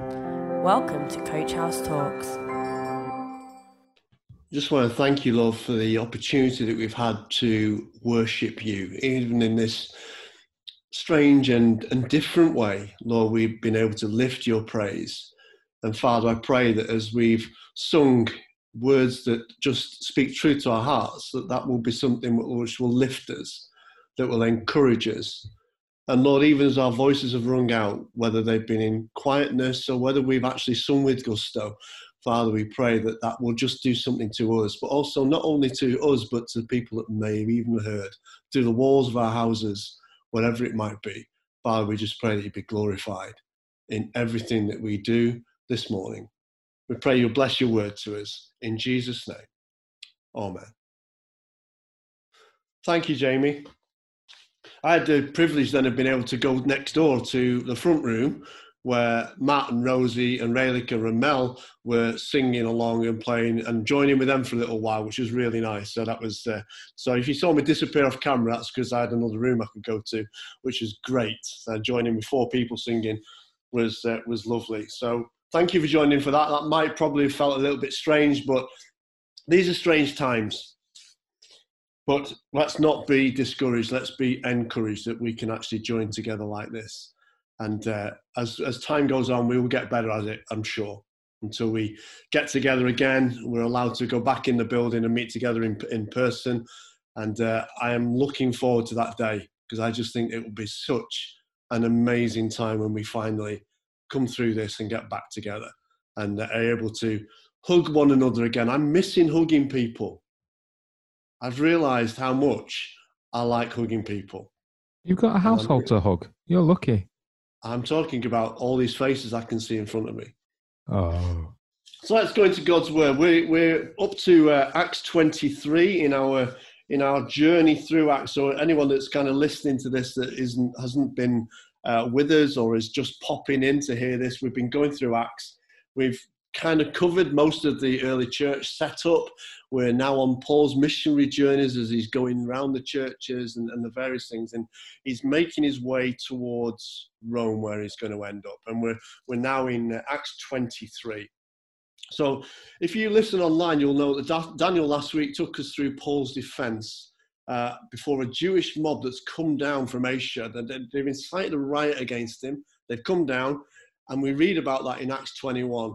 Welcome to Coach House Talks. Just want to thank you, Lord, for the opportunity that we've had to worship you, even in this strange and, and different way. Lord, we've been able to lift your praise. And Father, I pray that as we've sung words that just speak truth to our hearts, that that will be something which will lift us, that will encourage us. And Lord, even as our voices have rung out, whether they've been in quietness or whether we've actually sung with gusto, Father, we pray that that will just do something to us, but also not only to us, but to people that may have even heard, through the walls of our houses, whatever it might be. Father, we just pray that you be glorified in everything that we do this morning. We pray you'll bless your word to us. In Jesus' name. Amen. Thank you, Jamie. I had the privilege then of being able to go next door to the front room where Matt and Rosie and Raylika and Mel were singing along and playing and joining with them for a little while, which was really nice. So that was uh, so. If you saw me disappear off camera, that's because I had another room I could go to, which was great. So joining with four people singing was uh, was lovely. So thank you for joining for that. That might probably have felt a little bit strange, but these are strange times. But let's not be discouraged. Let's be encouraged that we can actually join together like this. And uh, as as time goes on, we will get better at it. I'm sure. Until we get together again, we're allowed to go back in the building and meet together in in person. And uh, I am looking forward to that day because I just think it will be such an amazing time when we finally come through this and get back together and are able to hug one another again. I'm missing hugging people. I've realised how much I like hugging people. You've got a household to hug. You're lucky. I'm talking about all these faces I can see in front of me. Oh. So let's go into God's word. We're, we're up to uh, Acts 23 in our in our journey through Acts. So anyone that's kind of listening to this that isn't hasn't been uh, with us or is just popping in to hear this, we've been going through Acts. We've kind of covered most of the early church setup. We're now on Paul's missionary journeys as he's going around the churches and, and the various things, and he's making his way towards Rome, where he's going to end up. And we're we're now in Acts 23. So, if you listen online, you'll know that Daniel last week took us through Paul's defense uh, before a Jewish mob that's come down from Asia. They've incited a riot against him. They've come down, and we read about that in Acts 21.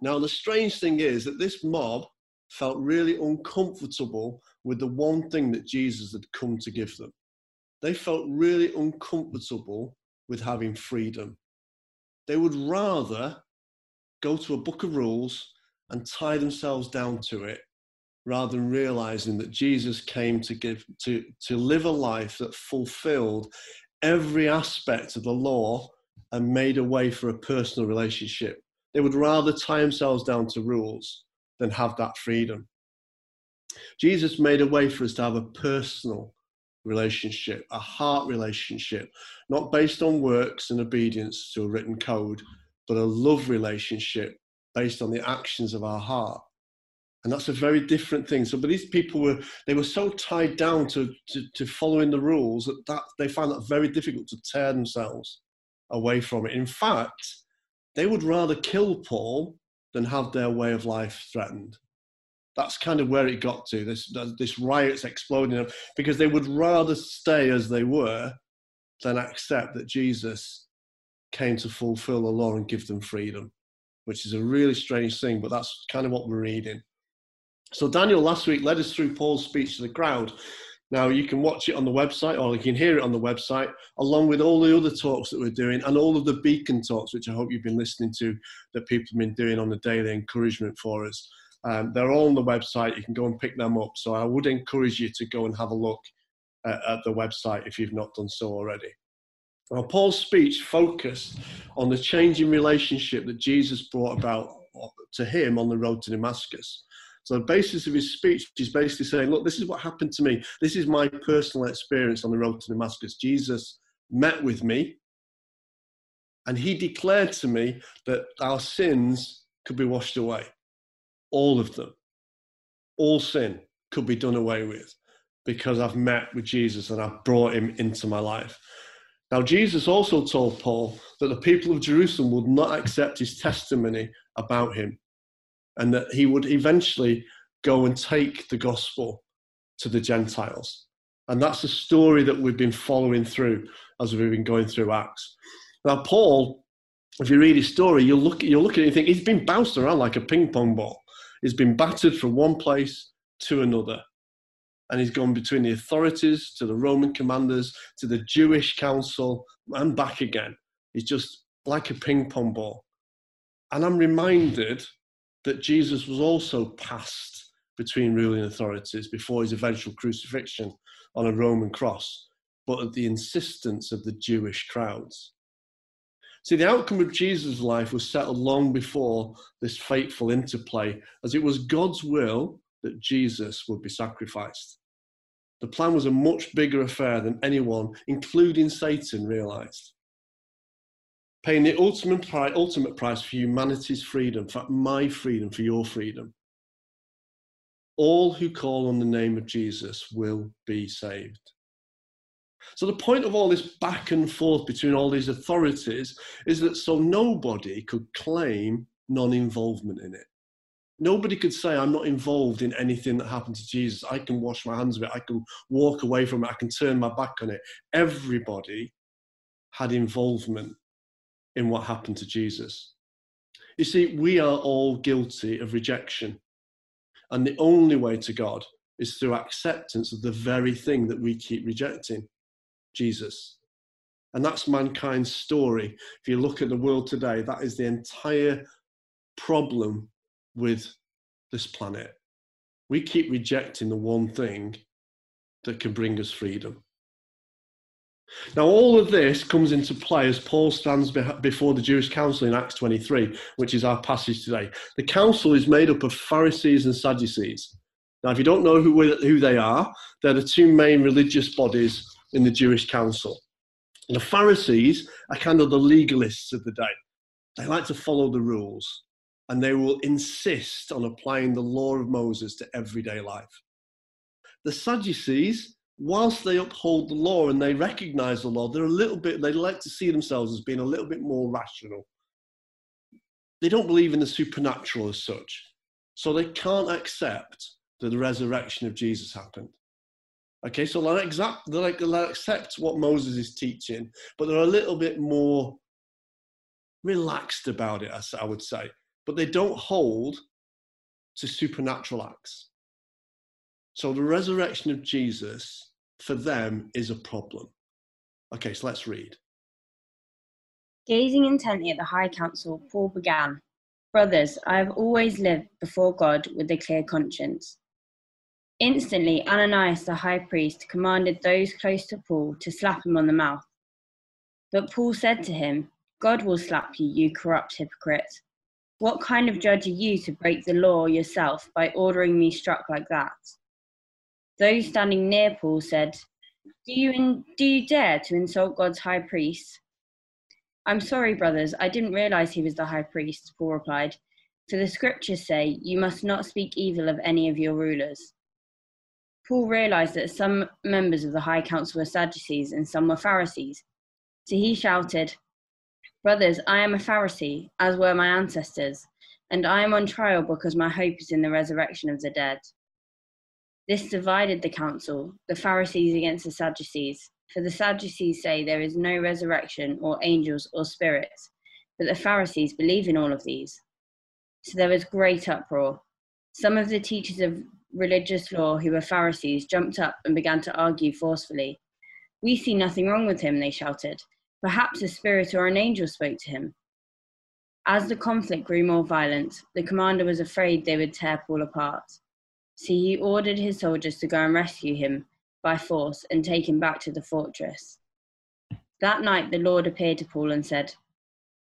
Now, the strange thing is that this mob felt really uncomfortable with the one thing that Jesus had come to give them. They felt really uncomfortable with having freedom. They would rather go to a book of rules and tie themselves down to it rather than realizing that Jesus came to give to, to live a life that fulfilled every aspect of the law and made a way for a personal relationship they would rather tie themselves down to rules than have that freedom. Jesus made a way for us to have a personal relationship, a heart relationship, not based on works and obedience to a written code, but a love relationship based on the actions of our heart. And that's a very different thing. So, but these people were they were so tied down to, to, to following the rules that, that they found that very difficult to tear themselves away from it. In fact, they would rather kill Paul than have their way of life threatened. That's kind of where it got to. This this riot's exploding because they would rather stay as they were than accept that Jesus came to fulfill the law and give them freedom, which is a really strange thing, but that's kind of what we're reading. So Daniel last week led us through Paul's speech to the crowd, now, you can watch it on the website or you can hear it on the website, along with all the other talks that we're doing and all of the beacon talks, which I hope you've been listening to, that people have been doing on the daily encouragement for us. Um, they're all on the website. You can go and pick them up. So I would encourage you to go and have a look at, at the website if you've not done so already. Now, Paul's speech focused on the changing relationship that Jesus brought about to him on the road to Damascus. So the basis of his speech is basically saying, look, this is what happened to me. This is my personal experience on the road to Damascus. Jesus met with me and he declared to me that our sins could be washed away. All of them. All sin could be done away with because I've met with Jesus and I've brought him into my life. Now, Jesus also told Paul that the people of Jerusalem would not accept his testimony about him and that he would eventually go and take the gospel to the Gentiles. And that's the story that we've been following through as we've been going through Acts. Now, Paul, if you read his story, you'll look, you'll look at it and think he's been bounced around like a ping pong ball. He's been battered from one place to another. And he's gone between the authorities to the Roman commanders to the Jewish council and back again. He's just like a ping pong ball. And I'm reminded that Jesus was also passed between ruling authorities before his eventual crucifixion on a Roman cross, but at the insistence of the Jewish crowds. See, the outcome of Jesus' life was settled long before this fateful interplay, as it was God's will that Jesus would be sacrificed. The plan was a much bigger affair than anyone, including Satan, realized. Paying the ultimate price, ultimate price for humanity's freedom, for my freedom, for your freedom. All who call on the name of Jesus will be saved. So the point of all this back and forth between all these authorities is that so nobody could claim non-involvement in it. Nobody could say, I'm not involved in anything that happened to Jesus. I can wash my hands of it. I can walk away from it. I can turn my back on it. Everybody had involvement in what happened to Jesus. You see, we are all guilty of rejection. And the only way to God is through acceptance of the very thing that we keep rejecting. Jesus. And that's mankind's story. If you look at the world today, that is the entire problem with this planet. We keep rejecting the one thing that can bring us freedom. Now, all of this comes into play as Paul stands before the Jewish council in Acts 23, which is our passage today. The council is made up of Pharisees and Sadducees. Now, if you don't know who, who they are, they're the two main religious bodies in the Jewish council. The Pharisees are kind of the legalists of the day. They like to follow the rules and they will insist on applying the law of Moses to everyday life. The Sadducees, whilst they uphold the law and they recognize the law, they're a little bit, they like to see themselves as being a little bit more rational. They don't believe in the supernatural as such. So they can't accept that the resurrection of Jesus happened. Okay, so they'll, they'll, they'll accept what Moses is teaching, but they're a little bit more relaxed about it, I would say. But they don't hold to supernatural acts. So the resurrection of Jesus for them is a problem. Okay, so let's read. Gazing intently at the high council, Paul began Brothers, I have always lived before God with a clear conscience. Instantly, Ananias the high priest commanded those close to Paul to slap him on the mouth. But Paul said to him, God will slap you, you corrupt hypocrite. What kind of judge are you to break the law yourself by ordering me struck like that? Those standing near Paul said, Do you, in, do you dare to insult God's high priest? I'm sorry, brothers, I didn't realize he was the high priest, Paul replied. For the scriptures say, You must not speak evil of any of your rulers. Paul realized that some members of the high council were Sadducees and some were Pharisees. So he shouted, Brothers, I am a Pharisee, as were my ancestors, and I am on trial because my hope is in the resurrection of the dead. This divided the council, the Pharisees against the Sadducees. For the Sadducees say there is no resurrection or angels or spirits, but the Pharisees believe in all of these. So there was great uproar. Some of the teachers of religious law who were Pharisees jumped up and began to argue forcefully. We see nothing wrong with him, they shouted. Perhaps a spirit or an angel spoke to him. As the conflict grew more violent, the commander was afraid they would tear Paul apart. So he ordered his soldiers to go and rescue him by force and take him back to the fortress. That night the Lord appeared to Paul and said,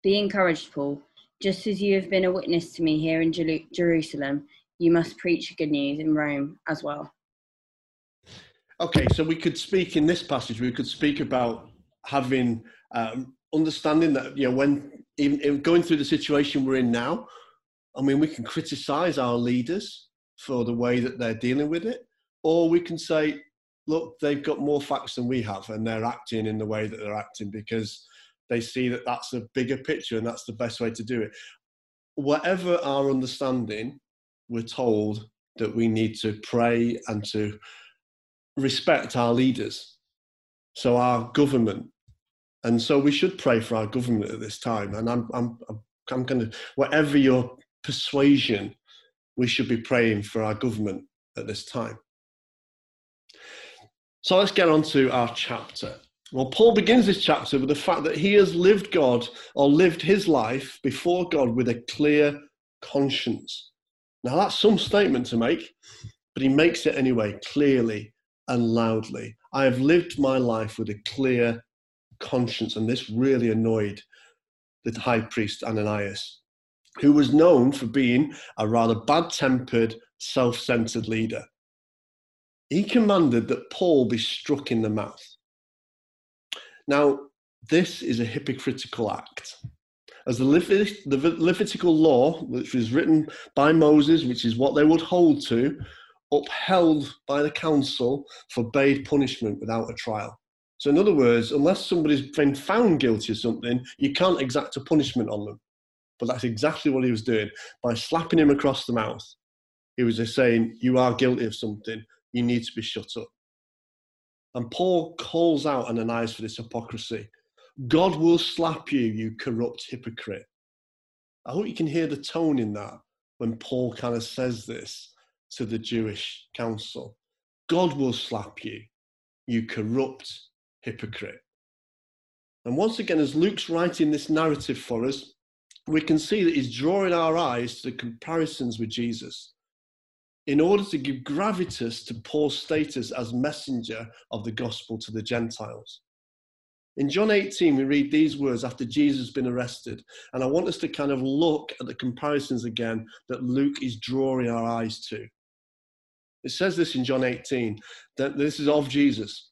Be encouraged, Paul. Just as you have been a witness to me here in Jerusalem, you must preach good news in Rome as well. Okay, so we could speak in this passage, we could speak about having um, understanding that, you know, when even going through the situation we're in now, I mean, we can criticize our leaders for the way that they're dealing with it, or we can say, look, they've got more facts than we have, and they're acting in the way that they're acting because they see that that's a bigger picture and that's the best way to do it. Whatever our understanding, we're told that we need to pray and to respect our leaders, so our government. And so we should pray for our government at this time. And I'm, I'm, I'm going to, whatever your persuasion, we should be praying for our government at this time. So let's get on to our chapter. Well, Paul begins this chapter with the fact that he has lived God or lived his life before God with a clear conscience. Now, that's some statement to make, but he makes it anyway, clearly and loudly. I have lived my life with a clear conscience, and this really annoyed the high priest Ananias, who was known for being a rather bad tempered, self centered leader. He commanded that Paul be struck in the mouth. Now, this is a hypocritical act. As the, Levit- the Levitical law, which was written by Moses, which is what they would hold to, upheld by the council, forbade punishment without a trial. So, in other words, unless somebody's been found guilty of something, you can't exact a punishment on them. But that's exactly what he was doing. By slapping him across the mouth, he was just saying, You are guilty of something, you need to be shut up. And Paul calls out Ananias for this hypocrisy. God will slap you, you corrupt hypocrite. I hope you can hear the tone in that when Paul kind of says this to the Jewish council. God will slap you, you corrupt hypocrite. And once again, as Luke's writing this narrative for us, we can see that he's drawing our eyes to the comparisons with Jesus in order to give gravitas to Paul's status as messenger of the gospel to the Gentiles. In John 18, we read these words after Jesus has been arrested. And I want us to kind of look at the comparisons again that Luke is drawing our eyes to. It says this in John 18, that this is of Jesus.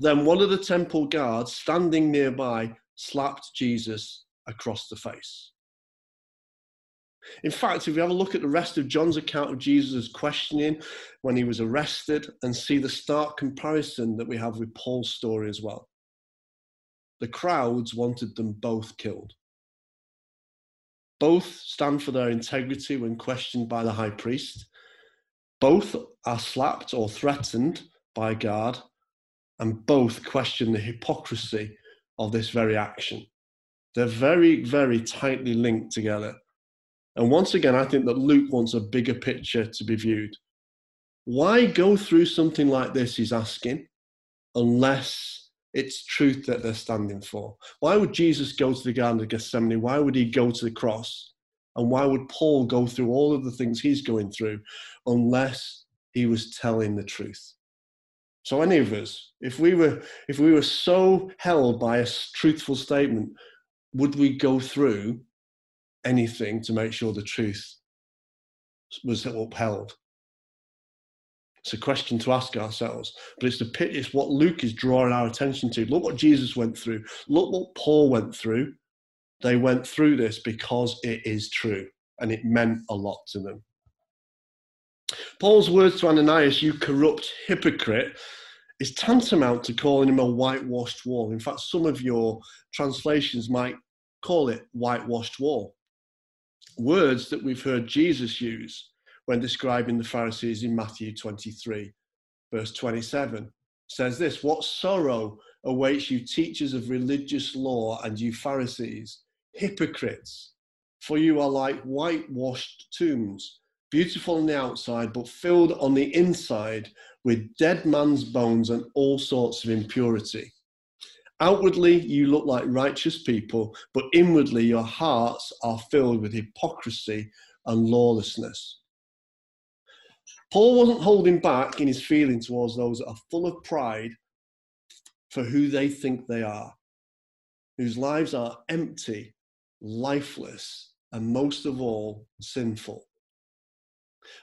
Then one of the temple guards standing nearby slapped Jesus across the face. In fact, if we have a look at the rest of John's account of Jesus' questioning when he was arrested and see the stark comparison that we have with Paul's story as well, the crowds wanted them both killed. Both stand for their integrity when questioned by the high priest. Both are slapped or threatened by a guard, and both question the hypocrisy of this very action. They're very, very tightly linked together. And once again, I think that Luke wants a bigger picture to be viewed. Why go through something like this, he's asking, unless it's truth that they're standing for? Why would Jesus go to the Garden of Gethsemane? Why would he go to the cross? And why would Paul go through all of the things he's going through unless he was telling the truth? So any of us, if we were if we were so held by a truthful statement, would we go through anything to make sure the truth was upheld. It's a question to ask ourselves, but it's the pit, it's what Luke is drawing our attention to. Look what Jesus went through. Look what Paul went through. They went through this because it is true and it meant a lot to them. Paul's words to Ananias, you corrupt hypocrite, is tantamount to calling him a whitewashed wall. In fact, some of your translations might call it whitewashed wall words that we've heard Jesus use when describing the Pharisees in Matthew 23, verse 27. Says this What sorrow awaits you, teachers of religious law, and you Pharisees, hypocrites! For you are like whitewashed tombs, beautiful on the outside, but filled on the inside with dead man's bones and all sorts of impurity. Outwardly, you look like righteous people, but inwardly, your hearts are filled with hypocrisy and lawlessness. Paul wasn't holding back in his feeling towards those that are full of pride for who they think they are, whose lives are empty, lifeless, and most of all, sinful.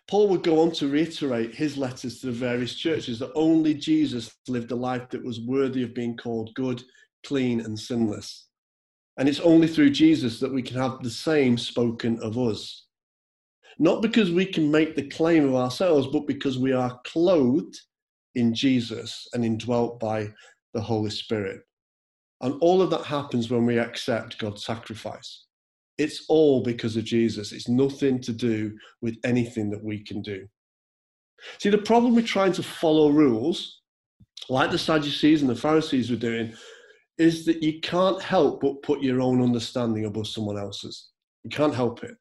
Paul would go on to reiterate his letters to the various churches that only Jesus lived a life that was worthy of being called good, clean, and sinless. And it's only through Jesus that we can have the same spoken of us. Not because we can make the claim of ourselves, but because we are clothed in Jesus and indwelt by the Holy Spirit. And all of that happens when we accept God's sacrifice. It's all because of Jesus. It's nothing to do with anything that we can do. See, the problem with trying to follow rules, like the Sadducees and the Pharisees were doing, is that you can't help but put your own understanding above someone else's. You can't help it.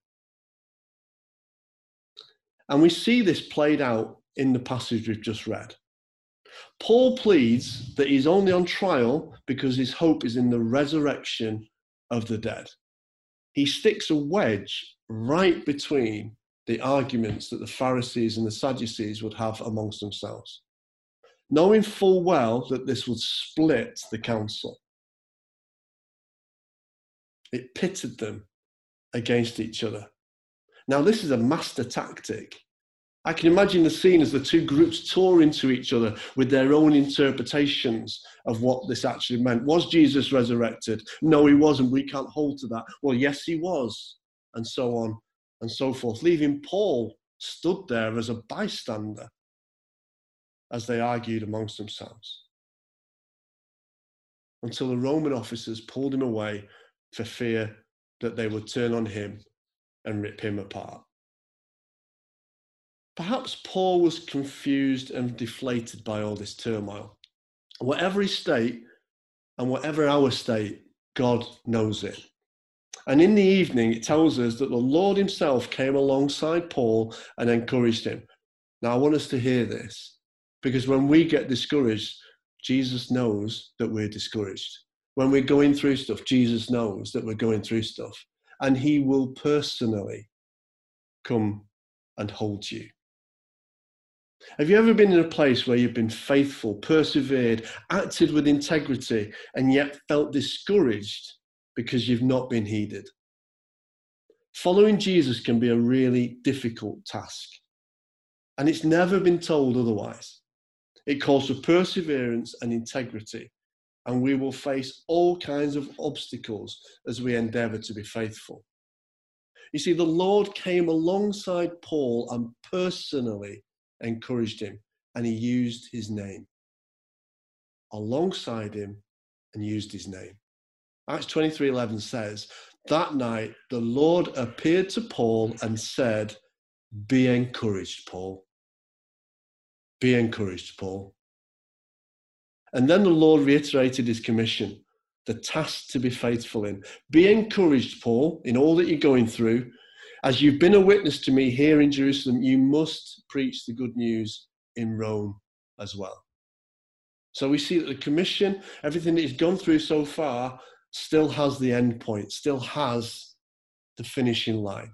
And we see this played out in the passage we've just read. Paul pleads that he's only on trial because his hope is in the resurrection of the dead. He sticks a wedge right between the arguments that the Pharisees and the Sadducees would have amongst themselves, knowing full well that this would split the council. It pitted them against each other. Now, this is a master tactic. I can imagine the scene as the two groups tore into each other with their own interpretations of what this actually meant. Was Jesus resurrected? No, he wasn't. We can't hold to that. Well, yes, he was. And so on and so forth, leaving Paul stood there as a bystander as they argued amongst themselves. Until the Roman officers pulled him away for fear that they would turn on him and rip him apart. Perhaps Paul was confused and deflated by all this turmoil. Whatever his state and whatever our state, God knows it. And in the evening, it tells us that the Lord Himself came alongside Paul and encouraged him. Now, I want us to hear this because when we get discouraged, Jesus knows that we're discouraged. When we're going through stuff, Jesus knows that we're going through stuff. And He will personally come and hold you. Have you ever been in a place where you've been faithful, persevered, acted with integrity, and yet felt discouraged because you've not been heeded. Following Jesus can be a really difficult task, and it's never been told otherwise. It calls for perseverance and integrity, and we will face all kinds of obstacles as we endeavor to be faithful. You see, the Lord came alongside Paul and personally encouraged him, and he used his name. Alongside him and used his name. Acts 23:11 says, "That night the Lord appeared to Paul and said, "Be encouraged, Paul. Be encouraged, Paul." And then the Lord reiterated his commission, the task to be faithful in. Be encouraged, Paul, in all that you're going through. As you've been a witness to me here in Jerusalem, you must preach the good news in Rome as well. So we see that the commission, everything that he's gone through so far, still has the end point, still has the finishing line.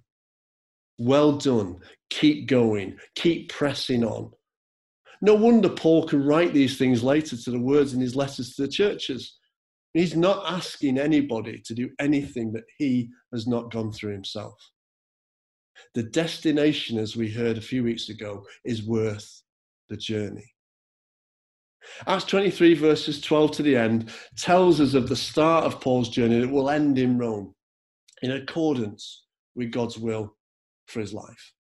Well done. Keep going. Keep pressing on. No wonder Paul can write these things later to the words in his letters to the churches. He's not asking anybody to do anything that he has not gone through himself. The destination, as we heard a few weeks ago, is worth the journey. Acts 23, verses 12 to the end, tells us of the start of Paul's journey that will end in Rome in accordance with God's will for his life.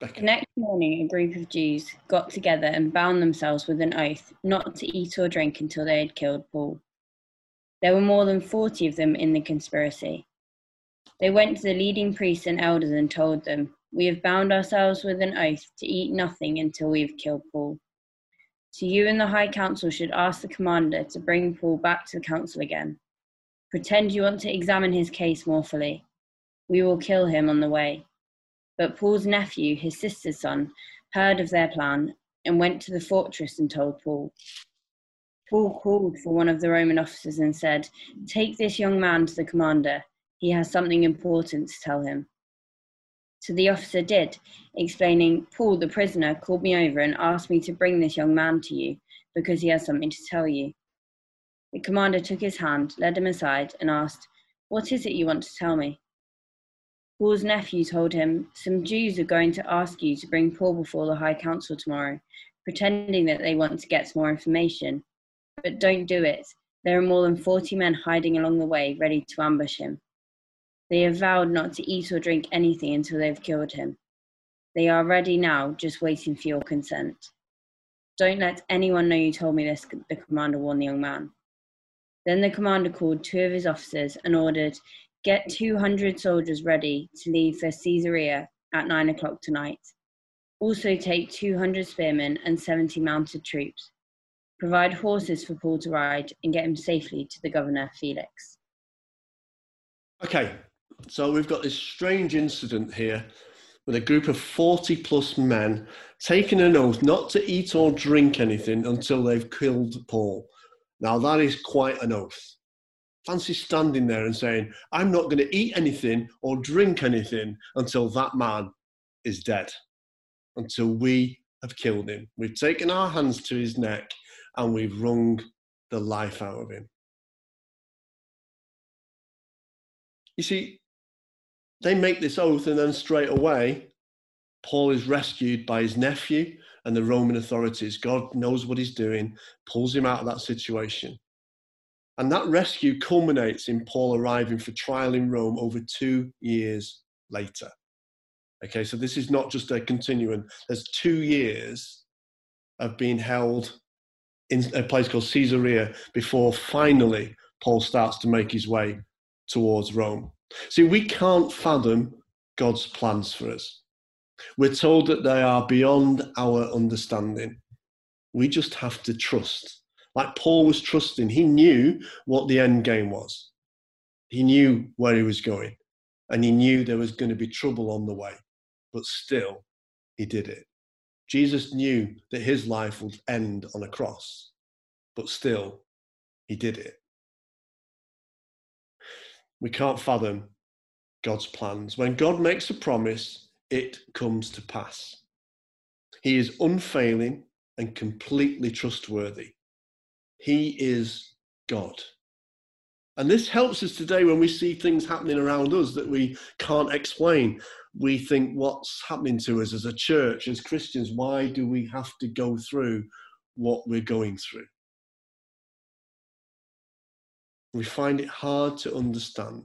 The next morning, a group of Jews got together and bound themselves with an oath not to eat or drink until they had killed Paul. There were more than 40 of them in the conspiracy. They went to the leading priests and elders and told them, we have bound ourselves with an oath to eat nothing until we have killed Paul. So you and the High Council should ask the commander to bring Paul back to the council again. Pretend you want to examine his case more fully. We will kill him on the way. But Paul's nephew, his sister's son, heard of their plan and went to the fortress and told Paul. Paul called for one of the Roman officers and said, Take this young man to the commander. He has something important to tell him. So the officer did, explaining, Paul, the prisoner, called me over and asked me to bring this young man to you because he has something to tell you. The commander took his hand, led him aside, and asked, What is it you want to tell me? Paul's nephew told him, Some Jews are going to ask you to bring Paul before the High Council tomorrow, pretending that they want to get some more information. But don't do it. There are more than 40 men hiding along the way, ready to ambush him. They have vowed not to eat or drink anything until they have killed him. They are ready now, just waiting for your consent. Don't let anyone know you told me this, the commander warned the young man. Then the commander called two of his officers and ordered, Get 200 soldiers ready to leave for Caesarea at 9 o'clock tonight. Also, take 200 spearmen and 70 mounted troops. Provide horses for Paul to ride and get him safely to the governor, Felix. Okay, so we've got this strange incident here with a group of 40 plus men taking an oath not to eat or drink anything until they've killed Paul. Now, that is quite an oath. Fancy standing there and saying, I'm not going to eat anything or drink anything until that man is dead, until we have killed him. We've taken our hands to his neck and we've wrung the life out of him. You see, they make this oath, and then straight away, Paul is rescued by his nephew and the Roman authorities. God knows what he's doing, pulls him out of that situation. And that rescue culminates in Paul arriving for trial in Rome over two years later. Okay, so this is not just a continuum, there's two years of being held in a place called Caesarea before finally Paul starts to make his way towards Rome. See, we can't fathom God's plans for us. We're told that they are beyond our understanding. We just have to trust. Like Paul was trusting, he knew what the end game was. He knew where he was going, and he knew there was going to be trouble on the way, but still, he did it. Jesus knew that his life would end on a cross, but still, he did it. We can't fathom God's plans. When God makes a promise, it comes to pass. He is unfailing and completely trustworthy. He is God. And this helps us today when we see things happening around us that we can't explain. We think, what's happening to us as a church, as Christians? Why do we have to go through what we're going through? We find it hard to understand,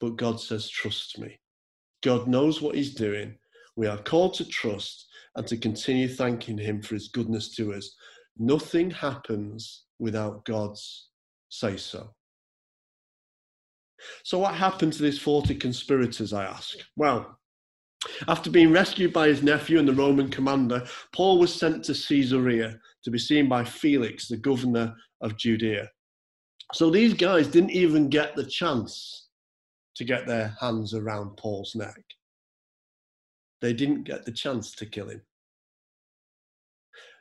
but God says, Trust me. God knows what He's doing. We are called to trust and to continue thanking Him for His goodness to us. Nothing happens without God's say so. So, what happened to these 40 conspirators, I ask? Well, after being rescued by his nephew and the Roman commander, Paul was sent to Caesarea to be seen by Felix, the governor of Judea. So these guys didn't even get the chance to get their hands around Paul's neck. They didn't get the chance to kill him.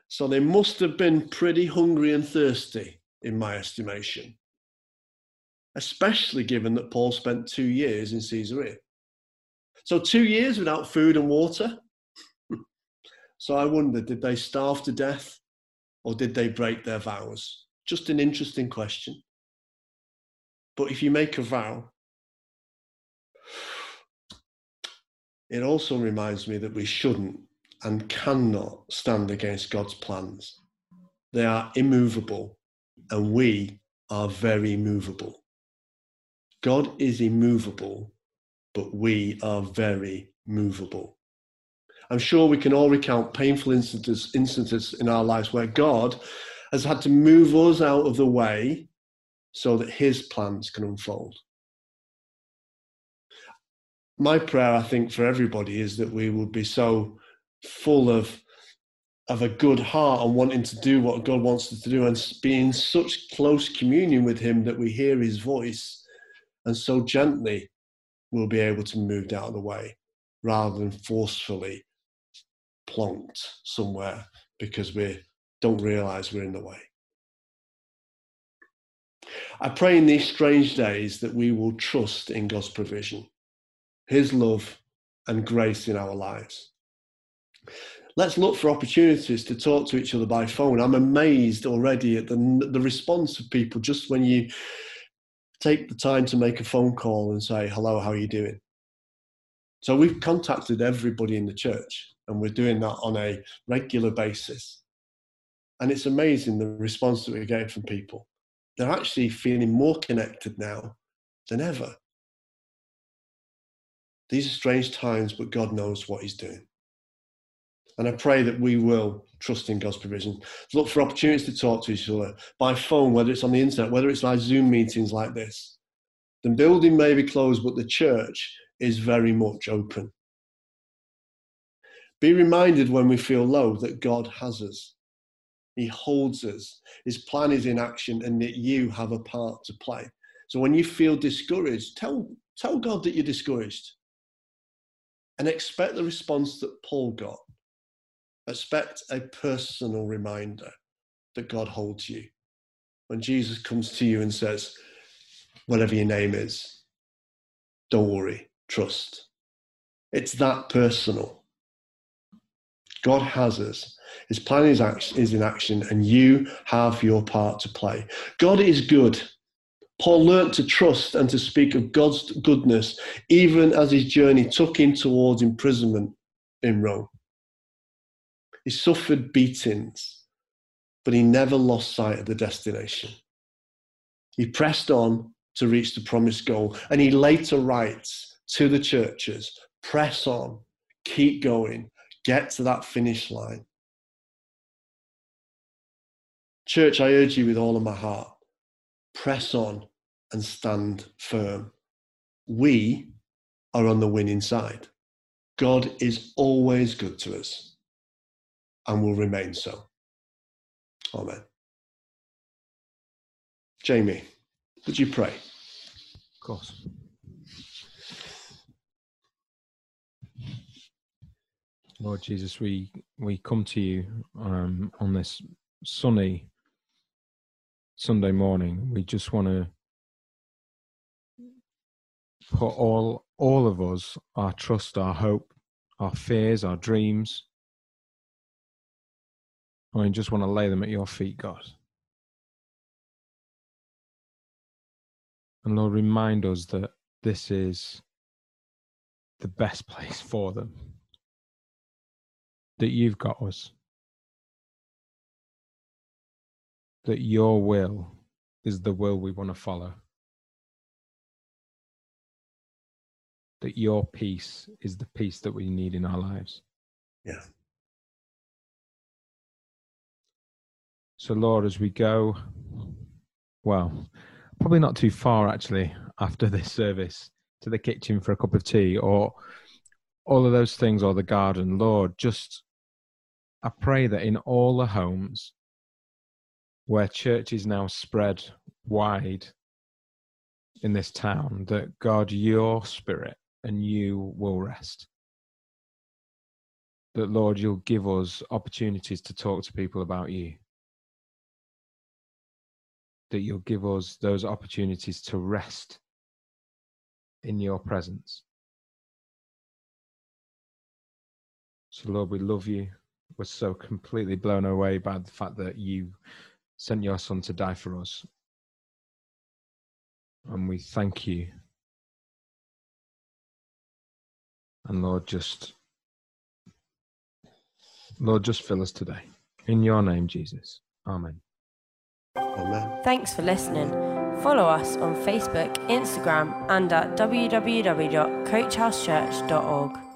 So they must have been pretty hungry and thirsty, in my estimation, especially given that Paul spent two years in Caesarea. So, two years without food and water. so, I wonder did they starve to death or did they break their vows? Just an interesting question. But if you make a vow, it also reminds me that we shouldn't and cannot stand against God's plans. They are immovable, and we are very movable. God is immovable, but we are very movable. I'm sure we can all recount painful instances, instances in our lives where God has had to move us out of the way so that his plans can unfold. My prayer, I think, for everybody is that we would be so full of of a good heart and wanting to do what God wants us to do and be in such close communion with Him that we hear His voice and so gently we'll be able to move out of the way rather than forcefully plonked somewhere because we don't realize we're in the way. I pray in these strange days that we will trust in God's provision, His love, and grace in our lives. Let's look for opportunities to talk to each other by phone. I'm amazed already at the, the response of people just when you take the time to make a phone call and say, Hello, how are you doing? So we've contacted everybody in the church and we're doing that on a regular basis. And it's amazing the response that we get from people they're actually feeling more connected now than ever. These are strange times, but God knows what He's doing. And I pray that we will trust in God's provision. Look for opportunities to talk to each other by phone, whether it's on the internet, whether it's by Zoom meetings like this. The building may be closed, but the church is very much open. Be reminded when we feel low that God has us. He holds us. His plan is in action and that you have a part to play. So when you feel discouraged, tell, tell God that you're discouraged and expect the response that Paul got. Expect a personal reminder that God holds you. When Jesus comes to you and says, whatever your name is, don't worry, trust. It's that personal. God has us. His plan is, is in action, and you have your part to play. God is good. Paul learnt to trust and to speak of God's goodness even as his journey took him towards imprisonment in Rome. He suffered beatings, but he never lost sight of the destination. He pressed on to reach the promised goal, and he later writes to the churches press on, keep going, get to that finish line. Church, I urge you with all of my heart press on and stand firm. We are on the winning side. God is always good to us and will remain so. Amen. Jamie, would you pray? Of course. Lord Jesus, we, we come to you um, on this sunny Sunday morning. We just want to put all all of us, our trust, our hope, our fears, our dreams. I just want to lay them at your feet, God. And Lord, remind us that this is the best place for them. That you've got us. That your will is the will we want to follow. that your peace is the peace that we need in our lives. Yeah. So, Lord, as we go, well, probably not too far actually after this service to the kitchen for a cup of tea or all of those things or the garden, Lord, just I pray that in all the homes where church is now spread wide in this town, that God, your spirit and you will rest. That, Lord, you'll give us opportunities to talk to people about you. That you'll give us those opportunities to rest in your presence. So, Lord, we love you. We're so completely blown away by the fact that you sent your son to die for us. And we thank you And Lord, just Lord, just fill us today. In your name, Jesus. Amen. Amen. Thanks for listening. Follow us on Facebook, Instagram, and at www.coachhousechurch.org.